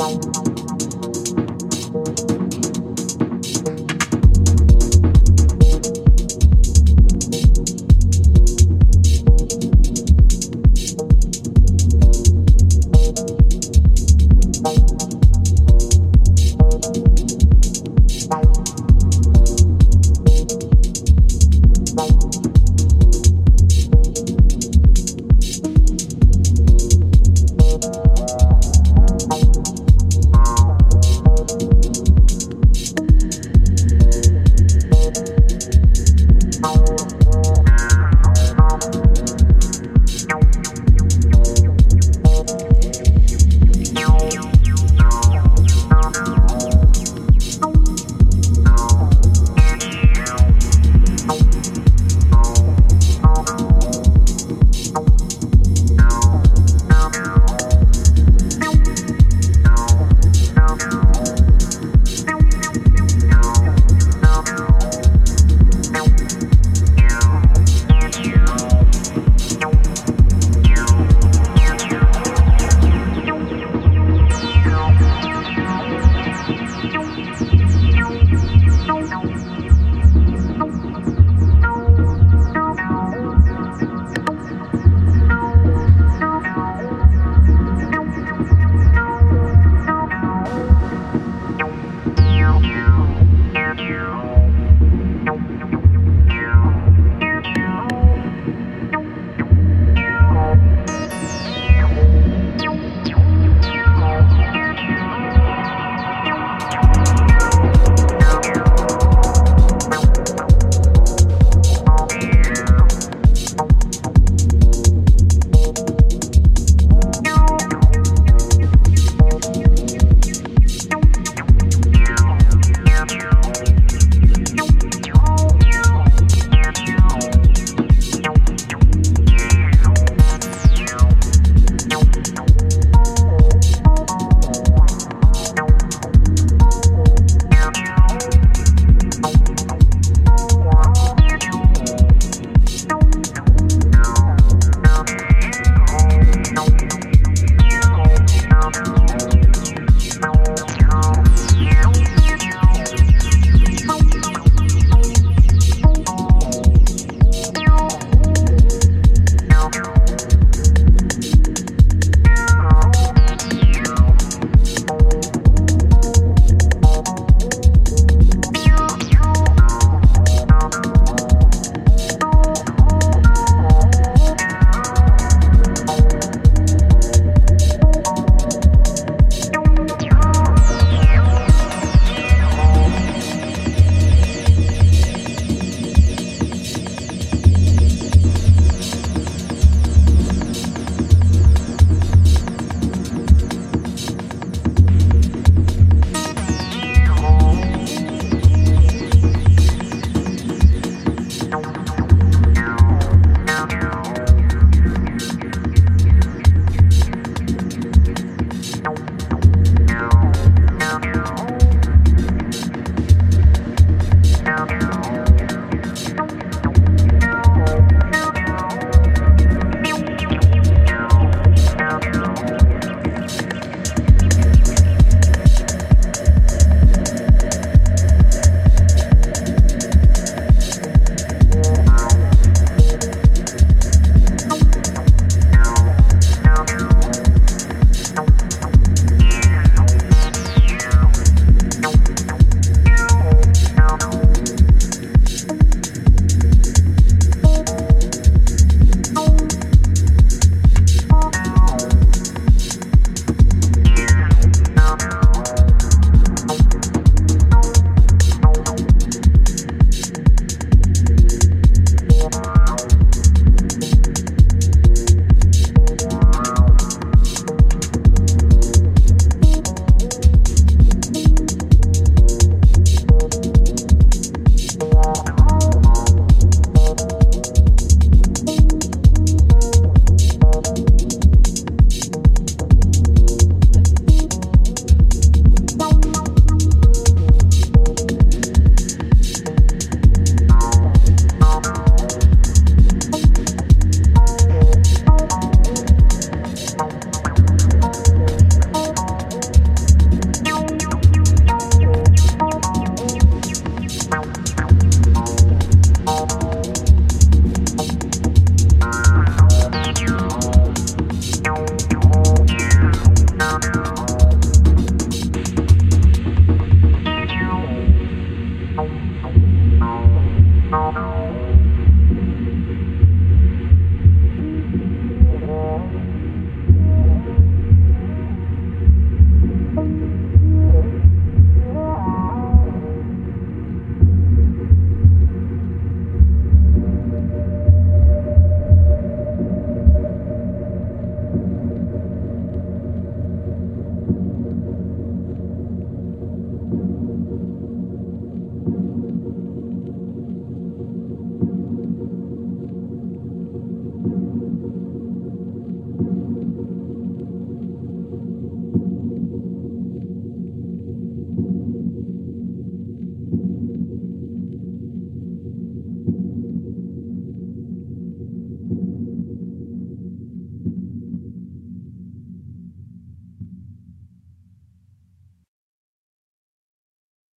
Música No, no, no.